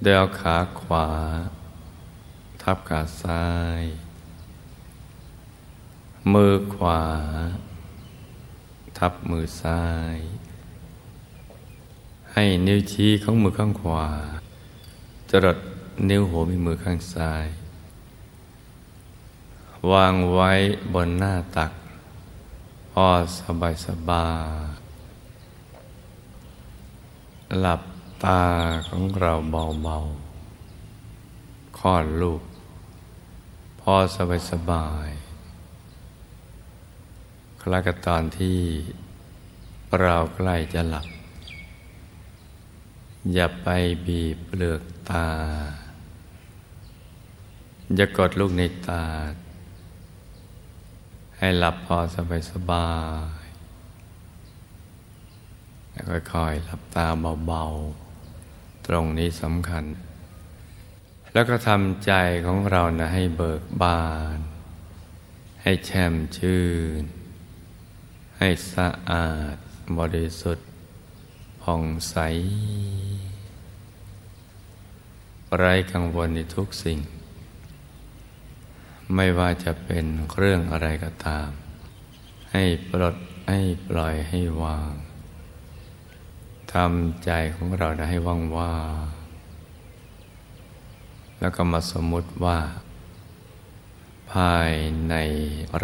โดยเอาขาขวา ทับขาซ้าย มือขวา ทับมือซ้าย ให้นิ้วชี้ของมือข้างขวา จรดนิ้วหัวมีมือข้างซ้าย วางไว้บนหน้าตักพอสบายสบายหลับ ตาของเราเบาๆคลอดลูก พอสบายสบายคล้ายกับตอนที่เราใกล้จะหลับ อย่าไปบีบเปลือกตา อย่ากดลูกในตา ให้หลับพอสบายสบายค่อยๆหลับตาเบาๆ ตรงนี้สำคัญ แล้วก็ทำใจของเรานะให้เบิกบาน ให้แช่มชื่น ให้สะอาดบริสุทธิ์ผ่องใส ไร้กังวลในทุกสิ่ง ไม่ว่าจะเป็นเรื่องอะไรก็ตาม ให้ปลดให้ปล่อยให้วาง ทำใจของเราได้ให้ว่างว่า แล้วก็มาสมมติว่า ภายใน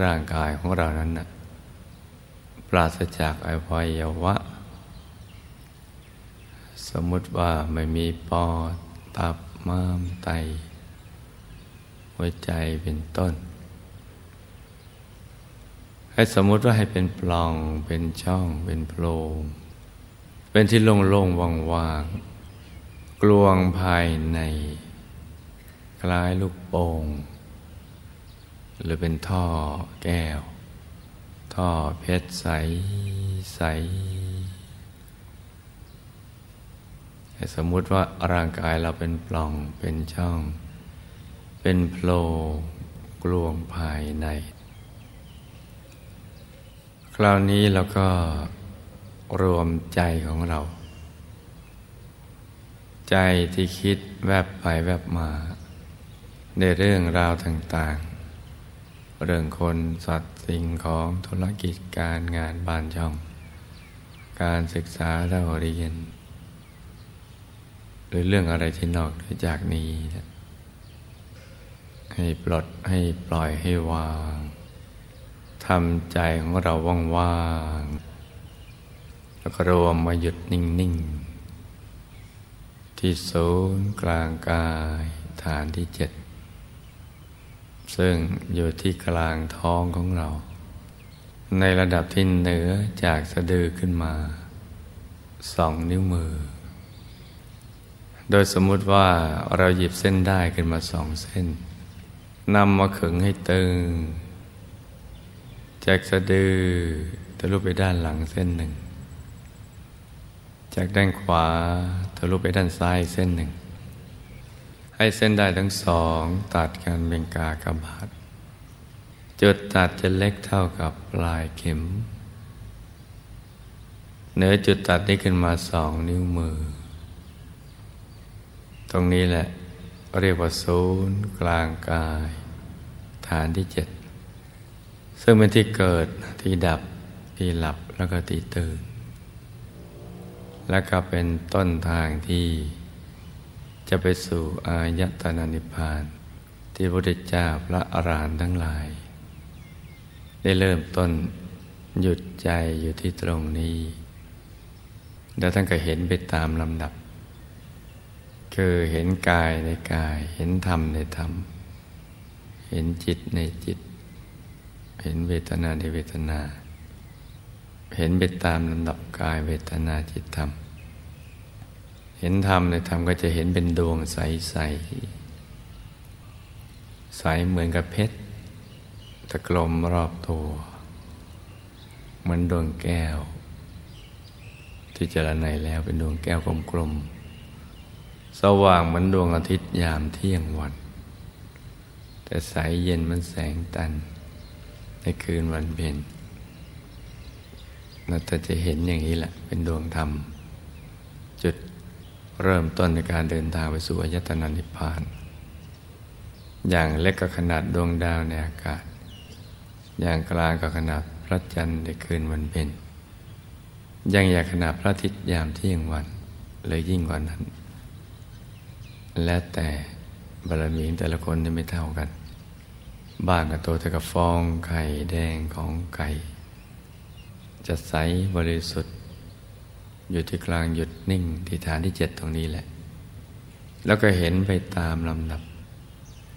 ร่างกายของเรานั้นนะปราศจากอวัยวะ สมมติว่าไม่มีปอดตับม้ามไต หัวใจเป็นต้น ให้สมมติว่าให้เป็นปล่องเป็นช่องเป็นโพรง เป็นที่โล่งๆว่างๆ กลวงภายใน คล้ายลูกโป่งหรือเป็นท่อแก้ว ท่อเพชรใสใสสมมุติว่าร่างกายเราเป็นปล่องเป็นช่อง เป็นโพรกลวงภายใน คราวนี้เราก็ รวมใจของเรา ใจที่คิดแวบไปแวบมา ในเรื่องราวต่างๆ เรื่องคนสัตว์สิ่งของธุรกิจการงานบ้านช่อง การศึกษาเราเรียน หรือเรื่องอะไรที่นอกจากนี้ ให้ปลดให้ปล่อยให้วางทำใจของเราว่างๆ แล้วก็รวมมาหยุดนิ่ง ๆ ที่ศูนย์กลางกายฐานที่เจ็ด ซึ่งอยู่ที่กลางท้องของเรา ในระดับที่เหนือจากสะดือขึ้นมาสองนิ้วมือ โดยสมมุติว่าเราหยิบเส้นได้ขึ้นมาสองเส้นนำมาขึงให้ตึงจากสะดือทะลุไปด้านหลังเส้นหนึ่ง จากด้านขวาทะลุไปด้านซ้ายเส้นหนึ่ง ให้เส้นได้ทั้งสองตัดกันเป็นกากบาท จุดตัดจะเล็กเท่ากับปลายเข็ม เหนือจุดตัดนี้ขึ้นมาสองนิ้วมือ ตรงนี้แหละเรียกว่าศูนย์กลางกาย ฐานที่เจ็ดซึ่งเป็นที่เกิดที่ดับที่หลับแล้วก็ที่ตื่น และก็เป็นต้นทางที่จะไปสู่อายตนะนิพพาน ที่พระพุทธเจ้าพระอรหันต์ทั้งหลาย ได้เริ่มต้นหยุดใจอยู่ที่ตรงนี้ แล้วท่านก็เห็นไปตามลำดับ คือเห็นกายในกาย เห็นธรรมในธรรม เห็นจิตในจิต เห็นเวทนาในเวทนา เห็นไปตามลำดับกายเวทนาจิตธรรม เห็นธรรมในธรรมก็จะเห็นเป็นดวงใสใสใสเหมือนกับเพชรตะกลมรอบตัวเหมือนดวงแก้ว ที่เจรไนแล้วเป็นดวงแก้วกลมๆสว่างเหมือนดวงอาทิตย์ยามเที่ยงวัน แต่ใสเย็นมันแสงตัน ในคืนวันเพ็ญ เราจะเห็นอย่างนี้แหละ เป็นดวงธรรม จุดเริ่มต้นในการเดินทางไปสู่อายตนะนิพพาน อย่างเล็กก็ขนาดดวงดาวในอากาศ อย่างกลางก็ขนาดพระจันทร์ในคืนวันเพ็ญยังใหญ่ขนาดพระอาทิตย์ยามเที่ยงวันเลยยิ่งกว่านั้น และแต่บารมีแต่ละคนนี่ไม่เท่ากัน บ้างก็โตเท่ากับฟองไข่แดงของไก่ จะใสบริสุทธิ์ อยู่ที่กลางหยุดนิ่งที่ฐานที่เจ็ดตรงนี้แหละ แล้วก็เห็นไปตามลำดับ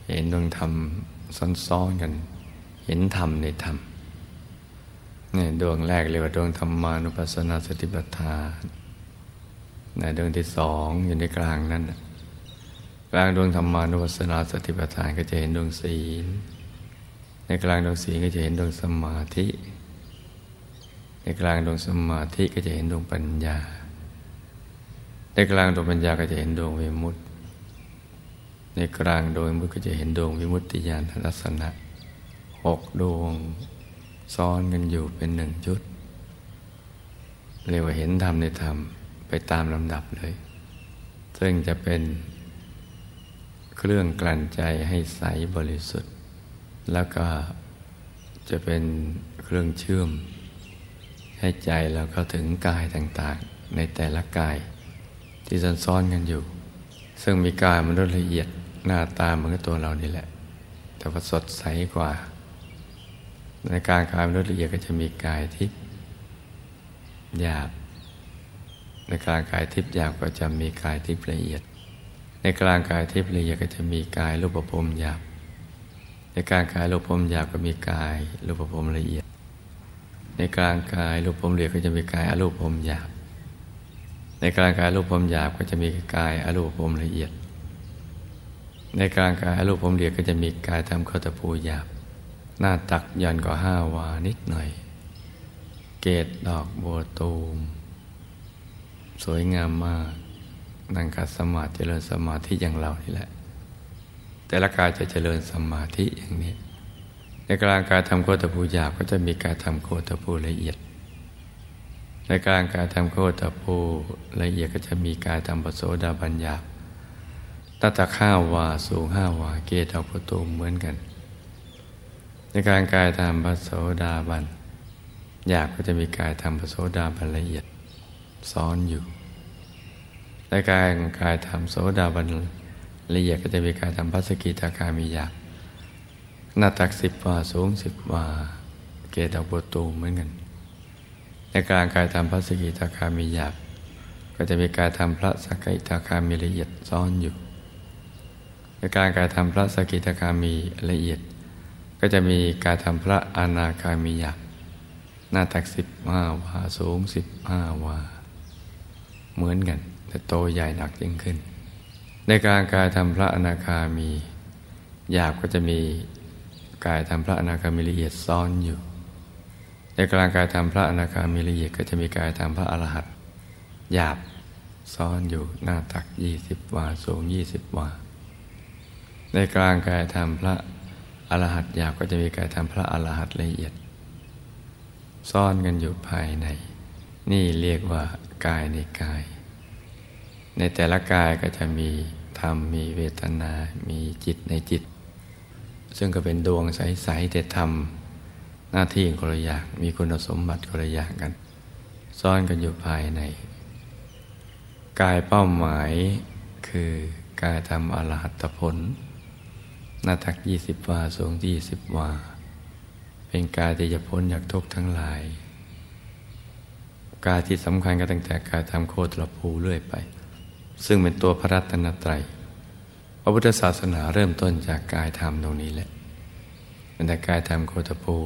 เห็นดวงธรรมซ้อนๆกัน เห็นธรรมในธรรมนี่ดวงแรกเรียกว่าดวงธรรมานุปัสสนาสติปัฏฐานในดวงที่สองอยู่ในกลางนั้นกลางดวงธรรมานุปัสสนาสติปัฏฐานก็จะเห็นดวงศีลในกลางดวงศีลก็จะเห็นดวงสมาธิ กลางดวงสมาธิก็จะเห็นดวงปัญญา ในกลางดวงปัญญาก็จะเห็นดวงวิมุตติ ในกลางดวงวิมุตติก็จะเห็นดวงวิมุตติญาณทัศนะหกดวงซ้อนกันอยู่เป็นหนึ่งชุด เรียกว่าเห็นธรรมในธรรมไปตามลำดับเลย ซึ่งจะเป็นเครื่องกลั่นใจให้ใสบริสุทธิ์ แล้วก็จะเป็นเครื่องเชื่อม ให้ใจเราเข้าถึงกายต่างๆ ในแต่ละกาย ที่ซ้อนๆกันอยู่ ซึ่งมีกายมันละเอียดหน้าตาเหมือนกับตัวเรานี่แหละ แต่ว่าสดใสกว่า ในการกายมันละเอียดก็จะมีกายทิพย์หยาบ ในกลางกายทิพย์หยาบก็จะมีกายทิพย์ละเอียด ในกลางกายทิพย์ละเอียดก็จะมีกายรูปภพหยาบ ในกลารกายรูปภพหยาบก็มีกายรูปภพละเอียด ในกลางกายรูปผมเหลียก็จะมีกายอรูปผมหยาบ ในกลางกายรูปผมหยาบก็จะมีกายอรูปผมละเอียด ในกลางกายอรูปผมเหลียก็จะมีกายทำข้อตะปูหยาบ หน้าตักยันกว่าห้าวานิดหน่อย เกตดอกบัวตูม สวยงามมากนั่งกัดสมาธิเจริญสมาธิอย่างเรานี่แหละ แต่ละกายจะเจริญสมาธิอย่างนี้ ในกลางการทำโคตรภูหยาบก็จะมีการทำโคตรภูละเอียด ในกลางการทำโคตรภูละเอียดก็จะมีการทำปโสดาบัญญาบตัตะข้าวาสูงห้าวาเกตอาประตูเหมือนกัน ในการกายทำปโสดาบันหยาบก็จะมีกายทำปโสดาบันละเอียดซ้อนอยู่ ในการกายทำโสดาบันละเอียดก็จะมีการทำพัสกิตาคามีหยาบ หน้าตักสิบวาสูงสิบวา เกตดอกบัวตูมเหมือนกัน ในการกายทำพระสกิทาคามีหยาบ ก็จะมีการทำพระสกิทาคามีละเอียดซ้อนอยู่ ในการกายทำพระสกิทาคามีละเอียด ก็จะมีการทำพระอนาคามีหยาบ หน้าตักสิบห้าวาสูงสิบห้าวา เหมือนกัน แต่โตใหญ่หนักยิ่งขึ้น ในการกายทำพระอนาคามีหยาบก็จะมี กายทำพระอนาคามิละเอียดซ้อนอยู่ ในกลางกายทำพระอนาคามิละเอียดก็จะมีกายทำพระอรหัตหยาบซ้อนอยู่หน้าตักยี่สิบวาสูงยี่สิบวา ในกลางกายทำพระอรหัตหยาบก็จะมีกายทำพระอรหัตละเอียด ซ่อนกันอยู่ภายใน นี่เรียกว่ากายในกาย ในแต่ละกายก็จะมีธรรมมีเวทนา มีจิตในจิต ซึ่งก็เป็นดวงใสๆแต่ทำหน้าที่คนละอย่างมีคุณสมบัติคนละอย่างกัน ซ่อนกันอยู่ภายใน กายเป้าหมายคือกายทำอรหัตผล หน้าทักยี่สิบวาสูงยี่สิบวา เป็นกายที่จะพ้นจากทุกข์ทั้งหลาย กายที่สำคัญก็ตั้งแต่กายทำโคตรภูเรื่อยไป ซึ่งเป็นตัวพระรัตนตรัย ระพุทธศาสนาเริ่มต้นจากกายธรรมตรงนี้แหละเป็นแต่กายธรรมโคตภู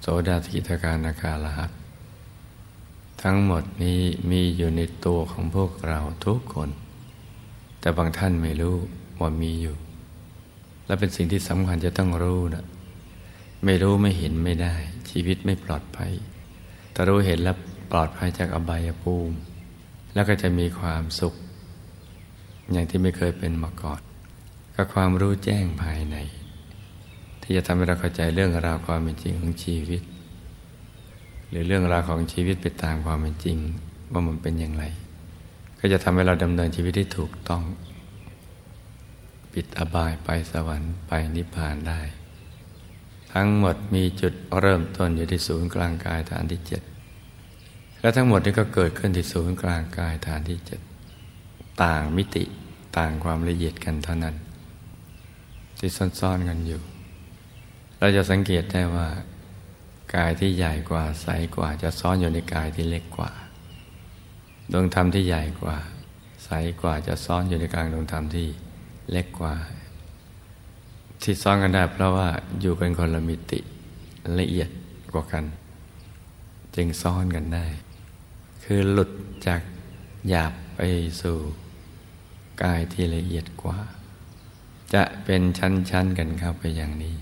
โสดาสกิทาการนาคาลหัตทั้งหมดนี้มีอยู่ในตัวของพวกเราทุกคน แต่บางท่านไม่รู้ว่ามีอยู่ และเป็นสิ่งที่สำคัญจะต้องรู้นะไม่รู้ไม่เห็นไม่ได้ ชีวิตไม่ปลอดภัยแต่รู้เห็นแล้วปลอดภัยจากอบายภูมิ แล้วก็จะมีความสุข อย่างที่ไม่เคยเป็นมาก่อนกับความรู้แจ้งภายใน ที่จะทำให้เราเข้าใจเรื่องราวความเป็นจริงของชีวิต หรือเรื่องราวของชีวิตไปตามความเป็นจริงว่ามันเป็นอย่างไร ก็จะทำให้เราดำเนินชีวิตที่ถูกต้อง ปิดอบายไปสวรรค์ไปนิพพานได้ ทั้งหมดมีจุดเริ่มต้นอยู่ที่ศูนย์กลางกายฐานที่เจ็ดและทั้งหมดนี้ก็เกิดขึ้นที่ศูนย์กลางกายฐานที่เจ็ดต่างมิติ ต่างความละเอียดกันเท่านั้น ที่ซ่อนๆกันอยู่ เราจะสังเกตได้ว่ากายที่ใหญ่กว่าใสกว่า จะซ่อนอยู่ในกายที่เล็กกว่า ดวงธรรมที่ใหญ่กว่า ใสกว่าจะซ่อนอยู่ในกลางดวงธรรมที่เล็กกว่า ที่ซ่อนกันได้เพราะว่าอยู่กันคนละมิติละเอียดกว่ากัน จึงซ่อนกันได้ คือหลุดจากหยาบไปสู่ กายที่ละเอียดกว่า จะเป็นชั้นๆกันเข้าไปอย่างนี้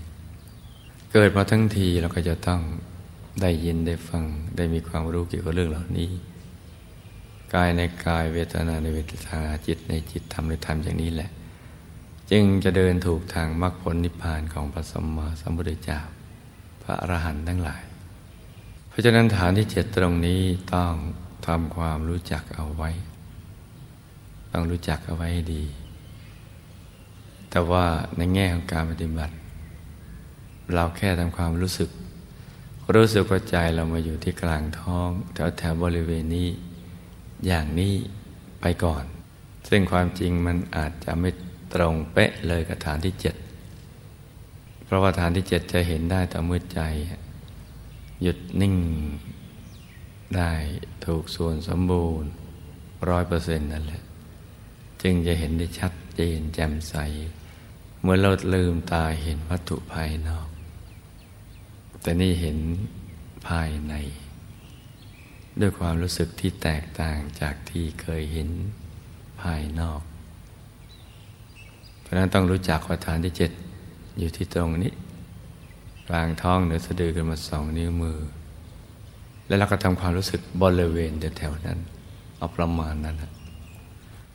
เกิดมาทั้งทีเราก็จะต้องได้ยินได้ฟังได้มีความรู้เกี่ยวกับเรื่องเหล่านี้ กายในกายเวทนาในเวทนาจิตในจิตธรรมในธรรมอย่างนี้แหละ จึงจะเดินถูกทางมรรคผลนิพพานของพระสมมาสัมพุทธเจ้า พระอรหันต์ทั้งหลาย เพราะฉะนั้นฐานที่เจ็ดตรงนี้ต้องทำความรู้จักเอาไว้ ต้องรู้จักเอาไว้ให้ดี แต่ว่าในแง่ของการปฏิบัติ เราแค่ทำความรู้สึก รู้สึกว่าใจเรามาอยู่ที่กลางท้อง แถวแถวบริเวณนี้ อย่างนี้ไปก่อน ซึ่งความจริงมันอาจจะไม่ตรงเป๊ะเลยกับฐานที่เจ็ดเพราะว่าฐานที่เจ็ดจะเห็นได้ต่เมื่อใจ หยุดนิ่งได้ถูกส่วนสมบูรณ์ร้อยเปอร์เซ็นต์นั่นแหละ จึงจะเห็นได้ชัดเจนแจ่มใส เมื่อเราลืมตาเห็นวัตถุภายนอก แต่นี่เห็นภายใน ด้วยความรู้สึกที่แตกต่างจากที่เคยเห็นภายนอก เพราะนั้นต้องรู้จักว่าฐานที่เจ็ดอยู่ที่ตรงนี้กลางท้องเหนือสะดือกันมาสองนิ้วมือ แล้วเราก็ทำความรู้สึกบริเวณแถวนั้น เอาประมาณนั้น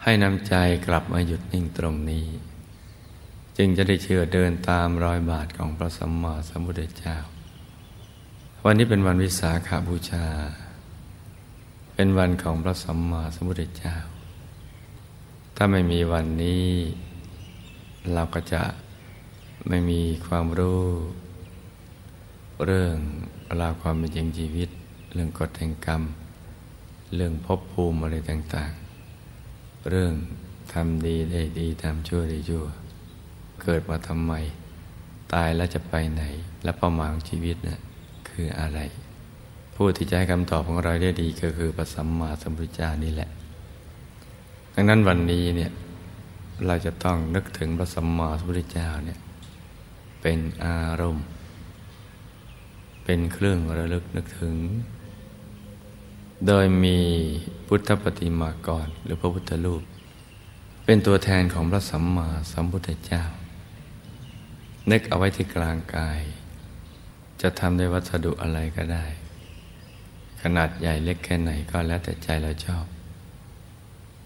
ให้นำใจกลับมาหยุดนิ่งตรงนี้ จึงจะได้เชื่อเดินตามรอยบาทของพระสัมมาสัมพุทธเจ้า วันนี้เป็นวันวิสาขาบูชา เป็นวันของพระสัมมาสัมพุทธเจ้า ถ้าไม่มีวันนี้ เราก็จะไม่มีความรู้ เรื่องราวความเป็นจริงชีวิต เรื่องกฎแห่งกรรม เรื่องภพภูมิอะไรต่างๆ เรื่องทำดีได้ดีทำชั่วได้ชั่ว เกิดมาทำไม ตายแล้วจะไปไหน และเป้าหมายของชีวิตนะ่ะคืออะไร ผู้ที่จะให้คำตอบของเราได้ดีก็คือพระสัมมาสัมพุทธเจ้านี่แหละ ดังนั้นวันนี้เนี่ยเราจะต้องนึกถึงพระสัมมาสัมพุทธเจ้าเนี่ยเป็นอารมณ์ เป็นเครื่องระลึกนึกถึง โดยมีพุทธปฏิมากรหรือพระพุทธรูป เป็นตัวแทนของพระสัมมาสัมพุทธเจ้า นึกเอาไว้ที่กลางกาย จะทำด้วยวัสดุอะไรก็ได้ ขนาดใหญ่เล็กแค่ไหนก็แล้วแต่ใจเราชอบ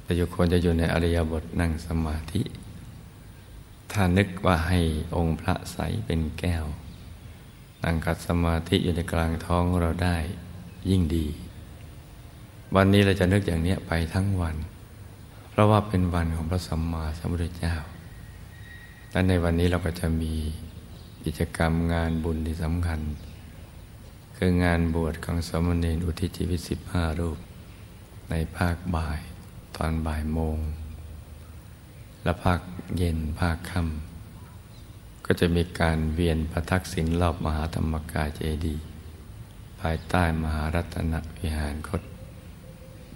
แต่อยู่คนจะอยู่ในอริยบทนั่งสมาธิ ถ้านึกว่าให้องค์พระใสเป็นแก้ว นั่งกัดสมาธิอยู่ในกลางท้องเราได้ยิ่งดี วันนี้เราจะนึกอย่างนี้ไปทั้งวัน เพราะว่าเป็นวันของพระสัมมาสัมพุทธเจ้า และในวันนี้เราก็จะมีกิจกรรมงานบุญที่สำคัญ คืองานบวชของสมณีอุทิศชีวิตสิบห้ารูป ในภาคบ่ายตอนบ่ายโมง และภาคเย็นภาคค่ำก็จะมีการเวียนพระทักษิณรอบมหาธรรมกายเจดีย์ภายใต้มหารัตนวิหารคต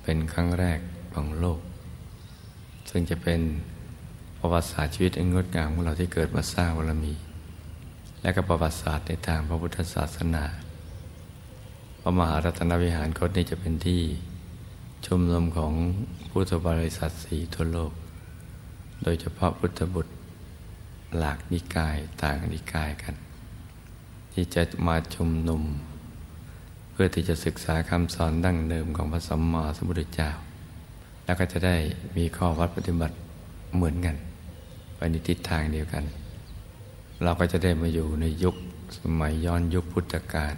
เป็นครั้งแรกของโลก ซึ่งจะเป็นประวัติศาสตร์ชีวิตอันงดงามของเราที่เกิดมาสร้างบารมี และก็ประวัติศาสตร์ในทางพระพุทธศาสนา พระมหารัตนวิหารคตนี้จะเป็นที่ชุมนุมของพุทธบริษัทสีทั่วโลก โดยเฉพาะพุทธบุตรหลากนิกายต่างนิกายกัน ที่จะมาชุมนุม เพื่อที่จะศึกษาคำสอนดั้งเดิมของพระสัมมาสัมพุทธเจ้า แล้วก็จะได้มีข้อวัดปฏิบัติเหมือนกัน ไปในทิศทางเดียวกัน เราก็จะได้มาอยู่ในยุคสมัยย้อนยุคพุทธกาล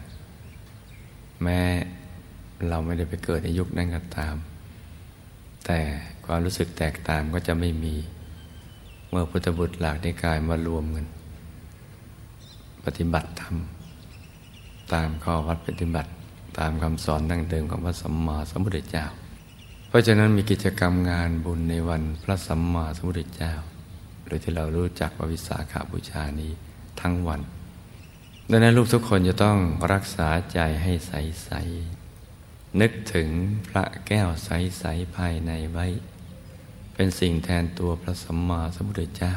แม้เราไม่ได้ไปเกิดในยุคนั้นก็ตาม แต่ความรู้สึกแตกต่างก็จะไม่มี เมื่อพุทธบุตรหลากในกายมารวมกัน ปฏิบัติธรรม ตามข้อวัดปฏิบัติ ตามคำสอนดั้งเดิมของพระสัมมาสัมพุทธเจ้า เพราะฉะนั้นมีกิจกรรมงานบุญในวันพระสัมมาสัมพุทธเจ้า หรือที่เรารู้จักว่าวิสาขาบูชานี้ทั้งวันดังนั้นลูกทุกคนจะต้องรักษาใจให้ใสใสนึกถึงพระแก้วใสๆภายในไว้ เป็นสิ่งแทนตัวพระสัมมาสัมพุทธเจ้า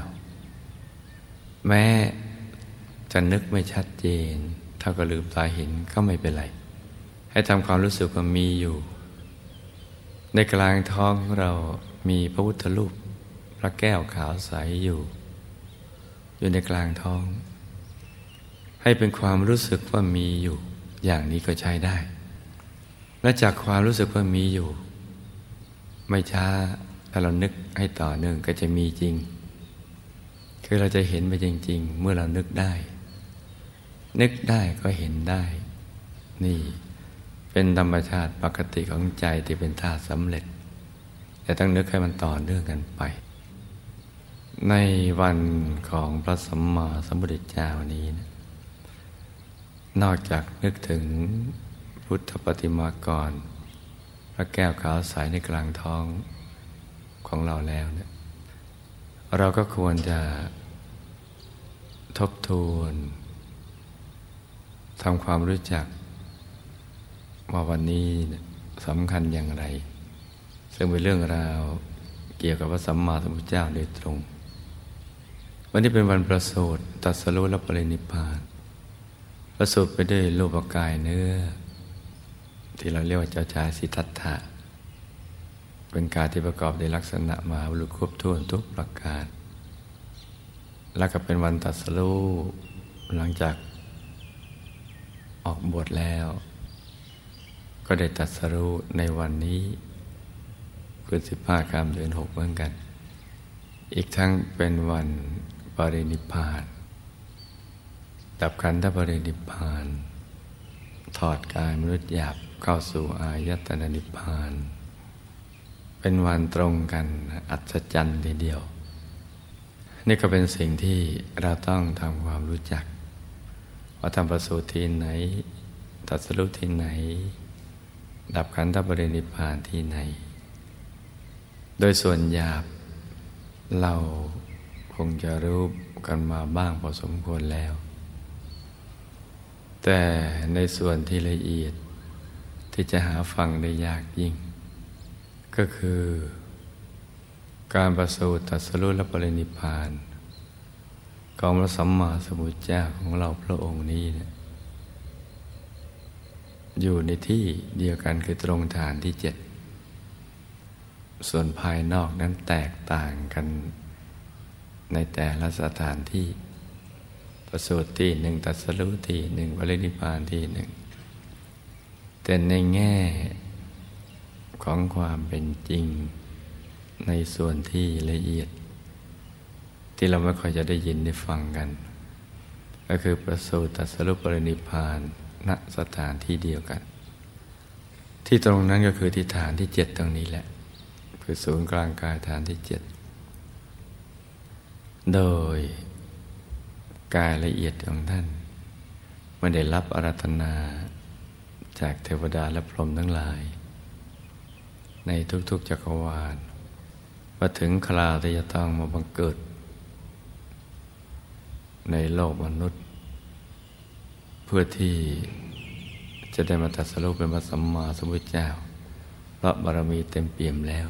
แม้จะนึกไม่ชัดเจนเท่ากับลืมตาเห็นก็ไม่เป็นไร ให้ทำความรู้สึกว่ามีอยู่ ในกลางท้องของเรามีพระพุทธรูปพระแก้วขาวใสอยู่ อยู่ในกลางท้อง ให้เป็นความรู้สึกว่ามีอยู่ อย่างนี้ก็ใช้ได้ และจากความรู้สึกว่ามีอยู่ ไม่ช้าถ้าเรานึกให้ต่อเนื่องก็จะมีจริง คือเราจะเห็นไปจริง ๆ เมื่อเรานึกได้ นึกได้ก็เห็นได้ นี่ เป็นธรรมชาติปกติของใจที่เป็นธาตุสำเร็จ แต่ต้องนึกให้มันต่อเนื่องกันไป ในวันของพระสัมมาสัมพุทธเจ้านี้นะนอกจากนึกถึงพุทธปฏิมากร พระแก้วขาวใสในกลางท้องของเราแล้วเนี่ยเราก็ควรจะทบทวนทำความรู้จัก ว่าวันนี้สำคัญอย่างไร ซึ่งเป็นเรื่องราวเกี่ยวกับพระสัมมาสัมพุทธเจ้าโดยตรง วันนี้เป็นวันประสูติตัสรู้และปรินิพานประสูติไปด้วยรูปกายเนื้อ ที่เราเรียกว่าเจ้าชายสิทธัตถะเป็นการที่ประกอบด้วยลักษณะมหาบุรุษครบถ้วนทุกประการ แล้วก็เป็นวันตัดสรู้หลังจากออกบวชแล้ว ก็ได้ตัดสรู้ในวันนี้คืนสิบห้าคำเดือนหกเหมือนกัน อีกทั้งเป็นวันปรินิพานดับขันธปรินิพาน ถอดกายมนุษย์หยาบเข้าสู่อายตนะนิพพาน เป็นวันตรงกันอัศจรรย์ทีเดียว นี่ก็เป็นสิ่งที่เราต้องทำความรู้จัก ว่าทำประสูติที่ไหนตัดสรุปที่ไหน ดับขันธปรินิพพานที่ไหน โดยส่วนหยาบ เราคงจะรู้กันมาบ้างพอสมควรแล้ว แต่ในส่วนที่ละเอียดที่จะหาฟังได้ยากยิ่ง ก็คือ การประสูติตรัสรู้และปรินิพานของพระสัมมาสัมพุทธเจ้าของเราพระองค์นี้เนี่ย อยู่ในที่เดียวกันคือตรงฐานที่เจ็ด ส่วนภายนอกนั้นแตกต่างกันในแต่ละสถานที่ ประสูติที่หนึ่งตัสรู้ที่หนึ่งปรินิพานที่หนึ่ง แต่ในแง่ของความเป็นจริงในส่วนที่ละเอียด ที่เราไม่ค่อยจะได้ยินได้ฟังกัน ก็คือประสูติตสรุปปรินิพาน ณสถานที่เดียวกัน ที่ตรงนั้นก็คือที่ฐานที่เจ็ดตรงนี้แหละ คือศูนย์กลางกายฐานที่เจ็ดโดยกายละเอียดของท่านไม่ได้รับอารัธนาจากเทวดาและพรหมทั้งหลาย ในทุกๆจักรวาลมาถึงคราวที่จะต้องมาบังเกิด ในโลกมนุษย์ พื่อที่จะได้มาตัดสรุปเป็นพระสัมมาสัมพุทธเจ้าพระบารมีเต็มเปี่ยมแล้ว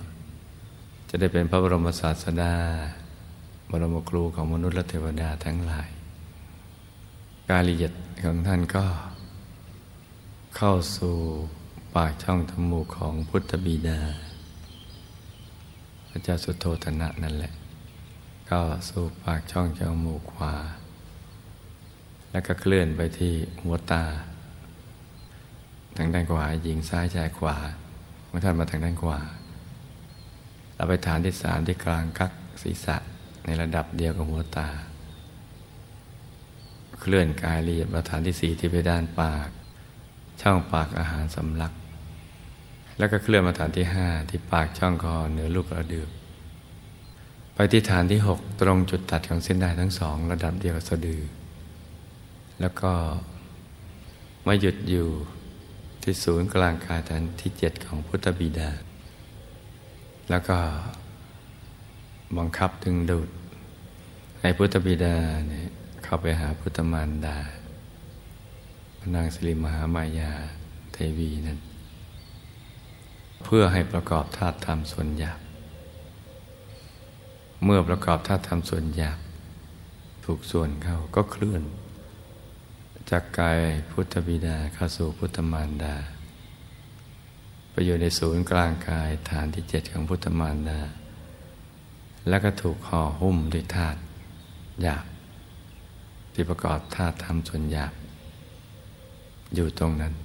จะได้เป็นพระบรมศาสดา บรมครูของมนุษย์และเทวดาทั้งหลาย การละเอียดของท่านก็ เข้าสู่ปากช่องทมูกของพุทธบิดา พระเจ้าสุโธธนะนั่นแหละเข้าสู่ปากช่องจมูกขวา แล้วก็เคลื่อนไปที่หัวตา ทางด้านขวาหญิงซ้ายชายขวาเมื่อท่านมาทางด้านขวา เราไปฐานที่สามที่กลางกักศีรษะในระดับเดียวกับหัวตา เคลื่อนกายละเอียดมาฐานที่สี่ที่ไปด้านปาก ช่องปากอาหารสำลัก แล้วก็เคลื่อนมาฐานที่ห้าที่ปากช่องคอเหนือลูกกระดืบไปที่ฐานที่หกตรงจุดตัดของเส้นได้ทั้งสองระดับเดียวกับสะดือ แล้วก็มาหยุดอยู่ที่ศูนย์กลางกายฐานที่เจ็ดของพุทธบิดา แล้วก็บังคับดึงดูดให้พุทธบิดาเนี่ยเข้าไปหาพุทธมารดาพนางสิริมหามายาเทวีนั้น เพื่อให้ประกอบธาตุธรรมส่วนหยาบเมื่อประกอบธาตุธรรมส่วนหยาบถูกส่วนเข้าก็เคลื่อน จากกายพุทธบิดาเข้าสู่พุทธมารดา ไปอยู่ในศูนย์กลางกายฐานที่เจ็ดของพุทธมารดา แล้วก็ถูกห่อหุ้มด้วยธาตุหยาบที่ประกอบธาตุธรรมส่วนหยาบ อยู่ตรงนั้นจ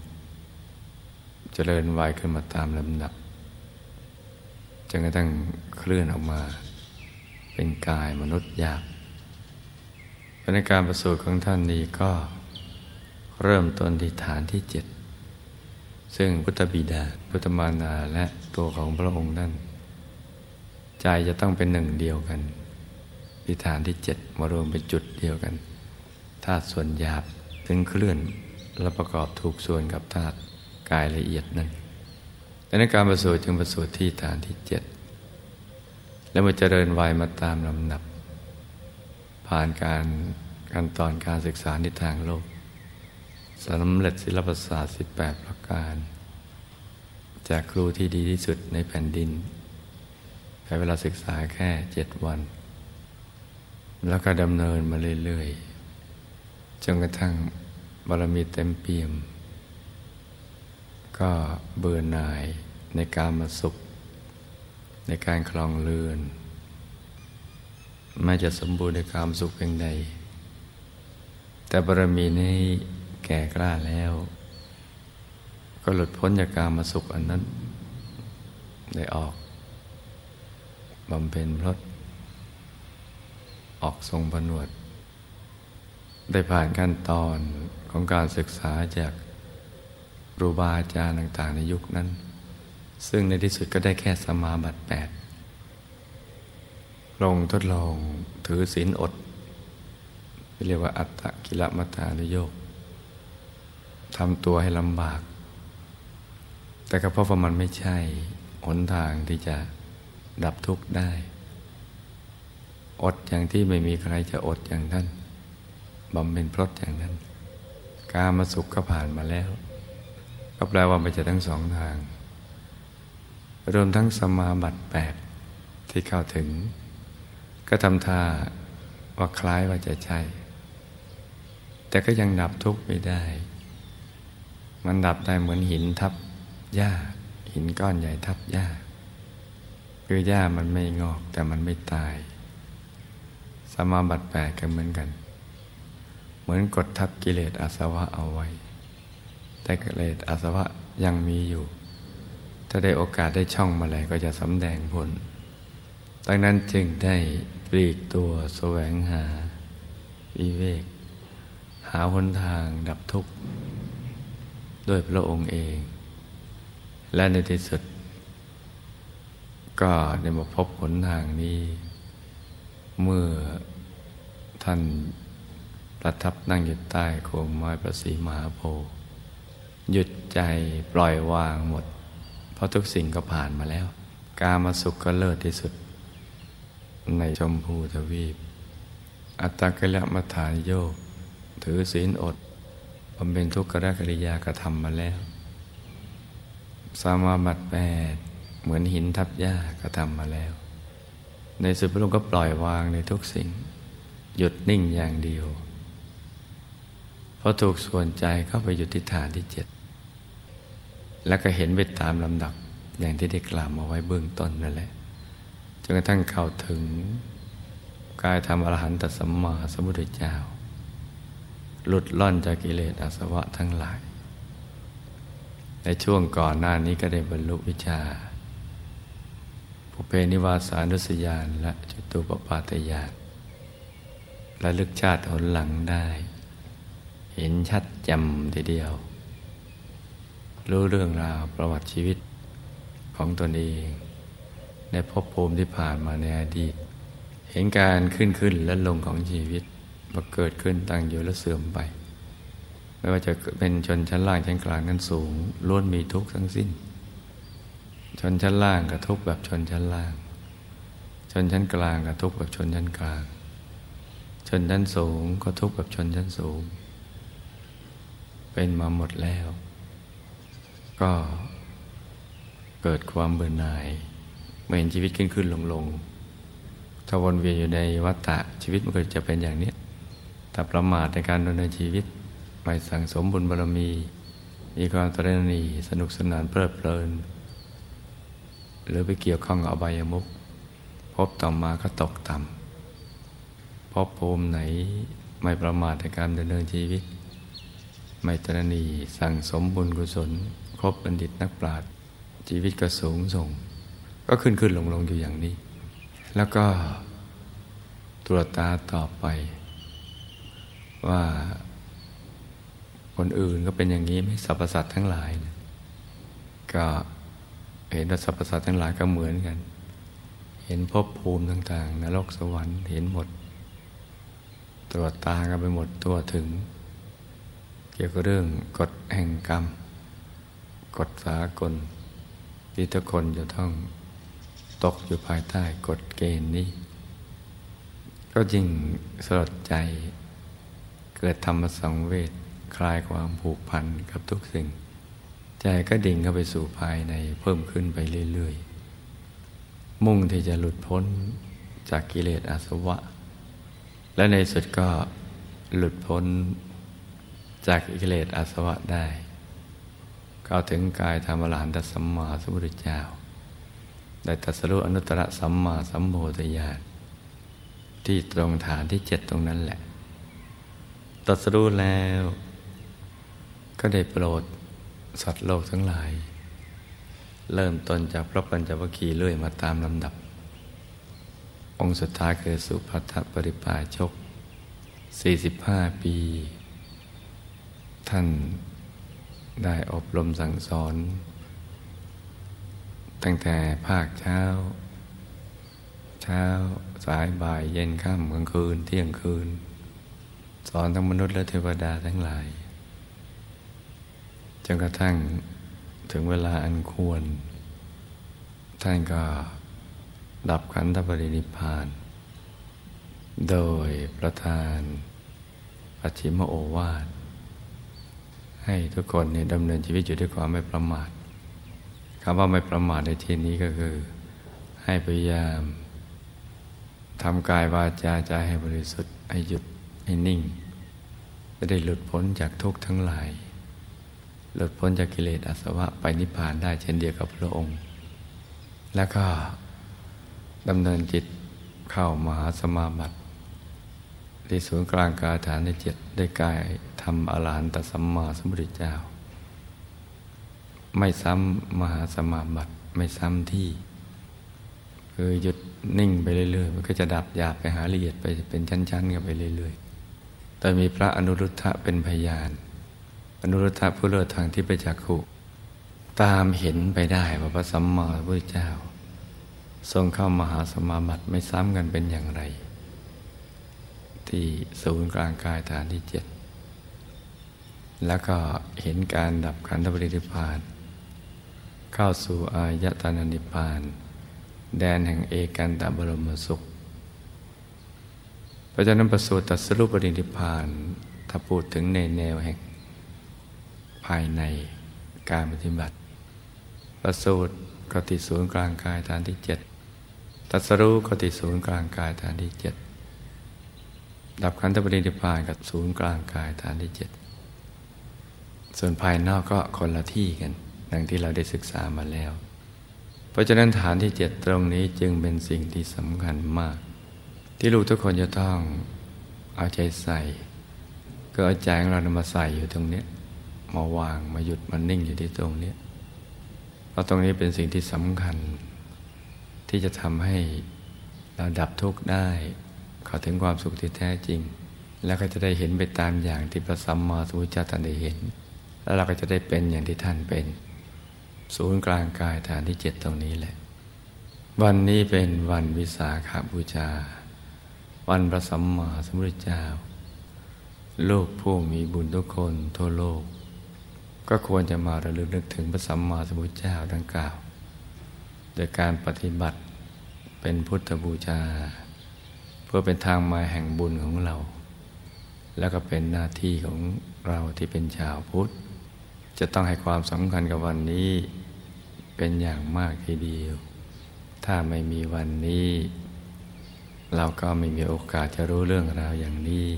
เจริญวัยขึ้นมาตามลำดับจนกระทั่งเคลื่อนออกมา เป็นกายมนุษย์หยาบในการประสูติของท่านนี้ก็ เริ่มต้นที่ฐานที่เจ็ดซึ่งพุทธบิดาพุทธมานาและตัวของพระองค์นั่นใจจะต้องเป็นหนึ่งเดียวกันพิฐานที่เจ็ดมารวมเป็นจุดเดียวกันธาตุส่วนหยาบถึงเคลื่อนและประกอบถูกส่วนกับธาตุกายละเอียดนั้นดังนั้นการประสูติจึงประสูติที่ฐานที่เจ็ดแล้วมาเจริญวัยมาตามลำดับ ผ่านการขั้นตอนการศึกษาในทางโลก สำเร็จศิลปศาสตร์ 18 ประการ จากครูที่ดีที่สุดในแผ่นดินใช้เวลาศึกษาแค่เจ็ดวัน แล้วก็ดำเนินมาเรื่อยๆจนกระทั่งบารมีเต็มเปี่ยม ก็เบื่อหน่ายในการมาสุข ในการคลองเรือนไม่จะสมบูรณ์ในความสุขเพียงใด แต่บารมีนี้ แก่กล้าแล้ว ก็หลุดพ้นจากการมาสุขอันนั้น ได้ออกบำเพ็ญพรตออกทรงผนวด ได้ผ่านขั้นตอนของการศึกษาจากครูบาอาจารย์ต่าง ๆ ในยุคนั้น ซึ่งในที่สุดก็ได้แค่สมาบัติแปดลงทดลองถือศีลอดเรียกว่าอัตตะกิลมัตานโยก ทำตัวให้ลำบาก แต่ก็เพราะว่ามันไม่ใช่หนทางที่จะดับทุกข์ได้ อดอย่างที่ไม่มีใครจะอดอย่างนั้นบำเพ็ญพรตอย่างนั้น กามาสุขก็ผ่านมาแล้ว ก็แปลว่าไปจะทั้งสองทาง รวมทั้งสมาบัติแปดที่เข้าถึง ก็ทำท่าว่าคล้ายว่าจะใช่ แต่ก็ยังดับทุกข์ไม่ได้ มันดับได้เหมือนหินทับหญ้า หินก้อนใหญ่ทับหญ้า คือหญ้ามันไม่งอกแต่มันไม่ตาย สมาบัติแปดก็เหมือนกัน เหมือนกดทับกิเลสอาสวะเอาไว้ แต่กิเลสอาสวะยังมีอยู่ ถ้าได้โอกาสได้ช่องมาแล้วก็จะสำแดงผลดังนั้นจึงได้ปลีกตัวแสวงหาวิเวก หาหนทางดับทุกข์ ด้วยพระองค์เอง และในที่สุด ก็ได้มาพบหนทางนี้ เมื่อท่านประทับนั่งอยู่ใต้โคมไม้ประสีมหาโพธิ์หยุดใจปล่อยวางหมด เพราะทุกสิ่งก็ผ่านมาแล้ว กามาสุขก็เลิศที่สุด ในชมพูทวีป อัตตกิลมัฐานโยก ถือศีลอด บำเพ็ญทุกขกริยากระทำมาแล้ว สามาบัตแปดเหมือนหินทับหญ้าก็ทำมาแล้ว ในสุดพระองค์ก็ปล่อยวางในทุกสิ่ง หยุดนิ่งอย่างเดียวเพราะถูกส่วนใจเข้าไปหยุดที่ฐานที่เจ็ดแล้วก็เห็นไปตามลำดับอย่างที่ได้กล่าวมาไว้เบื้องต้นนั่นแหละจนกระทั่งเข้าถึงกายธรรมอรหันตสัมมาสัมพุทธเจ้า หลุดล่อนจากกิเลสอาสวะทั้งหลาย ในช่วงก่อนหน้านี้ก็ได้บรรลุวิชาภุเพนิวาสานุสยานและจุตูปปาตยานและลึกชาติหนหลังได้ เห็นชัดจำทีเดียว รู้เรื่องราวประวัติชีวิตของตนเอง ในภพภูมิที่ผ่านมาในอดีต เห็นการขึ้นขึ้นและลงของชีวิต มาเกิดขึ้นตั้งอยู่และเสื่อมไป ไม่ว่าจะเป็นชนชั้นล่างชั้นกลางนั้นสูงล้วนมีทุกข์ทั้งสิ้น ชนชั้นล่างกับทุกข์แบบชนชั้นล่าง ชนชั้นกลางกับทุกข์แบบชนชั้นกลาง ชนชั้นสูงก็ทุกข์แบบชนชั้นสูง เป็นมาหมดแล้ว ก็เกิดความเบื่อหน่ายเมื่อเห็นชีวิตขึ้นขึ้นลงลงถ้าวนเวียนอยู่ในวัฏฏะชีวิตมันก็จะเป็นอย่างนี้ แต่ประมาทในการดำเนินชีวิตไม่สั่งสมบุญบารมี มีความตระหนี่สนุกสนานเพลิดเพลิน หรือไปเกี่ยวข้องกับอบายมุขพบต่อมาก็ตกต่ำพบภูมิไหนไม่ประมาทในการดำเนินชีวิต ไม่ตระหนี่สั่งสมบุญกุศล ครบบัณฑิตนักปราชญ์ชีวิตก็สูงส่ง ก็ขึ้นขึ้นลงลงอยู่อย่างนี้ แล้วก็ตรวจตาต่อไป ว่าคนอื่นก็เป็นอย่างนี้ไม่สรรพสัตว์ทั้งหลายนะก็เห็นว่าสรรพสัตว์ทั้งหลายก็เหมือนกัน เห็นภพภูมิต่างๆนรกสวรรค์เห็นหมด ตรวจตากันไปหมดตัวถึง เกี่ยวกับเรื่องกฎแห่งกรรม กฎสากลที่ทุกคนจะต้องตกอยู่ภายใต้กฎเกณฑ์นี้ ก็ยิ่งสลดใจ กิดธรรมสังเวชคลายความผูกพันกับทุกสิ่ง ใจก็ดิ่งเข้าไปสู่ภายในเพิ่มขึ้นไปเรื่อยๆ มุ่งที่จะหลุดพ้นจากกิเลสอาสวะ และในสุดก็หลุดพ้นจากกิเลสอาสวะได้เข้าถึงกายธรรมอรหันตสัมมาสัมพุทธเจ้า ได้ตรัสรู้อนุตตรสัมมาสัมโพธิญาณที่ตรงฐานที่เจ็ดตรงนั้นแหละ ตรัสรู้แล้ว ก็ได้โปรดสัตว์โลกทั้งหลาย เริ่มต้นจากพระปัญจวัคคีย์เรื่อยมาตามลำดับ องค์สุดท้ายคือสุภัทปริปาชก 45 ปี ท่านได้อบรมสั่งสอน ตั้งแต่ภาคเช้า เช้าสายบ่ายเย็นค่ำกลางคืน เที่ยงคืน สอนทั้งมนุษย์และเทวดาทั้งหลาย จนกระทั่งถึงเวลาอันควร ท่านก็ดับขันธปรินิพาน โดยประธานปัจฉิมโอวาท ให้ทุกคนเนี่ยดำเนินชีวิตอยู่ด้วยความไม่ประมาทคำว่าไม่ประมาทในที่นี้ก็คือ ให้พยายามทำกายวาจาใจให้บริสุทธิ์ให้หยุด ให้นิ่ง จะได้หลุดพ้นจากทุกข์ทั้งหลาย หลุดพ้นจากกิเลสอาสวะไปนิพพานได้เช่นเดียวกับพระองค์ แล้วก็ดำเนินจิตเข้ามหาสมาบัติที่ศูนย์กลางกายฐานในเจ็ดได้กายทำอรหันตสัมมาสัมพุทธเจ้า ไม่ซ้ำมหาสมาบัติไม่ซ้ำที่ คือหยุดนิ่งไปเรื่อยๆ มันก็จะดับหยาบไปหาละเอียดไปเป็นชั้นๆกันไปเรื่อยๆ แต่มีพระอนุรุทธะเป็นพยาน อนุรุทธะผู้เลิศทางที่ไปจักขุตามเห็นไปได้ว่าพระสัมมาสัมพุทธเจ้า ทรงเข้ามหาสมาบัติไม่ซ้ำกันเป็นอย่างไร ที่ศูนย์กลางกายฐานที่เจ็ดแล้วก็เห็นการดับขันธปรินิพานเข้าสู่อายตนะนิพพาน แดนแห่งเอกันตบรมสุข พราะฉะนั้นประสูติตัดสรุปปรินิพานถ้าพูดถึงในแนวแห่ง ภายในการปฏิบัติ ประสูติกติศูนย์กลางกายฐานที่เจ็ดตัดสรู้ก็ติศูนย์กลางกายฐานที่เจ็ดดับขันธปรินิพานกับศูนย์กลางกายฐานที่เจ็ดส่วนภายนอกก็คนละที่กันดังที่เราได้ศึกษามาแล้ว เพราะฉะนั้นฐานที่เจ็ดตรงนี้จึงเป็นสิ่งที่สำคัญมาก ที่ลูกทุกคนจะต้องเอาใจใส่ ก็เอาใจของเรามาใส่อยู่ตรงนี้มาวางมาหยุดมานิ่งอยู่ที่ตรงนี้เพราะตรงนี้เป็นสิ่งที่สำคัญ ที่จะทำให้เราดับทุกข์ได้เข้าถึงความสุขที่แท้จริง แล้วก็จะได้เห็นไปตามอย่างที่พระสัมมาสัมพุทธเจ้าท่านได้เห็น แล้วเราก็จะได้เป็นอย่างที่ท่านเป็น ศูนย์กลางกายฐานที่เจ็ดตรงนี้แหละ วันนี้เป็นวันวิสาขาบูชา วันพระสัมมาสัมพุทธเจ้า โลกผู้มีบุญทุกคนทั่วโลก ก็ควรจะมาระลึกนึกถึงพระสัมมาสัมพุทธเจ้าดังกล่าวโดยการปฏิบัติเป็นพุทธบูชา เพื่อเป็นทางมาแห่งบุญของเรา แล้วก็เป็นหน้าที่ของเราที่เป็นชาวพุทธ จะต้องให้ความสำคัญกับวันนี้เป็นอย่างมากทีเดียว ถ้าไม่มีวันนี้ เราก็ไม่มีโอกาสจะรู้เรื่องราวอย่างนี้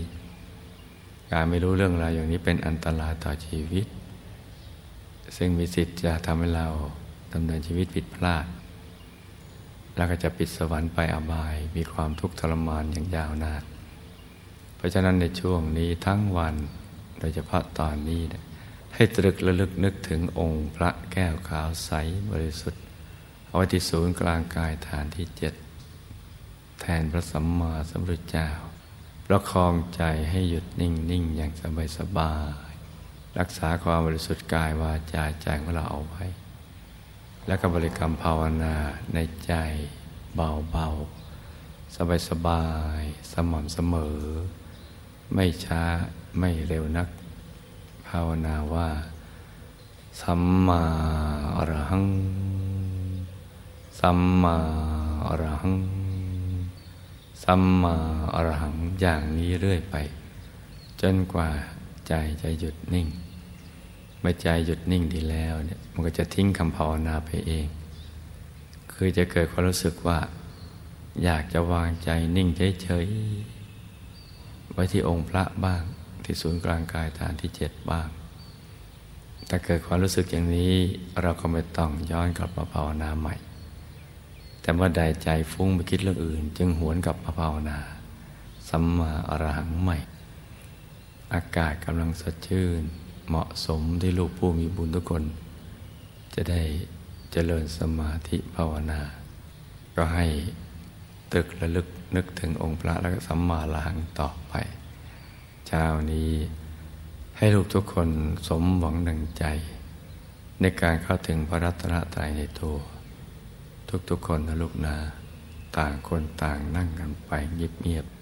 การไม่รู้เรื่องราวอย่างนี้เป็นอันตรายต่อชีวิต ซึ่งมีสิทธิ์จะทำให้เราดำเนินชีวิตผิดพลาด แล้วก็จะปิดสวรรค์ไปอบาย มีความทุกข์ทรมานอย่างยาวนาน เพราะฉะนั้นในช่วงนี้ทั้งวัน โดยเฉพาะตอนนี้ให้ตรึกระลึกนึกถึงองค์พระแก้วขาวใสบริสุทธิ์เอาไว้ที่ศูนย์กลางกายฐานที่เจ็ด แทนพระสัมมาสัมพุทธเจ้า ประคองใจให้หยุดนิ่งนิ่งอย่างสบายสบายรักษาความบริสุทธิ์กายวาจาใจของเราเอาไว้ แล้วก็บริกรรมภาวนาในใจเบาๆ สบายๆ สม่ำเสมอ ไม่ช้าไม่เร็วนัก ภาวนาว่าสัมมาอรหัง สัมมาอรหัง สัมมาอรหังอย่างนี้เรื่อยไป จนกว่าใจจะหยุดนิ่ง เมื่อใจหยุดนิ่งดีแล้วเนี่ยมันก็จะทิ้งคำภาวนาไปเอง คือจะเกิดความรู้สึกว่า อยากจะวางใจนิ่งเฉยๆไว้ที่องค์พระบ้างที่ศูนย์กลางกายฐานที่เจ็ดบ้างถ้าเกิดความรู้สึกอย่างนี้เราก็ไม่ต้องย้อนกลับมาภาวนาใหม่ แต่เมื่อใดใจฟุ้งไปคิดเรื่องอื่น จึงหวนกลับมาภาวนาสัมมาอรหังใหม่ อากาศกำลังสดชื่น เหมาะสมที่ลูกผู้มีบุญทุกคน จะได้เจริญสมาธิภาวนา ก็ให้ตึกระลึกนึกถึงองค์พระและสัมมาลหังต่อไป เช้านี้ให้ลูกทุกคนสมหวังดังใจ ในการเข้าถึงพระรัตนตรัยในตัว ทุกๆคนนะลูกนาต่างคนต่างนั่งกันไปเงียบๆ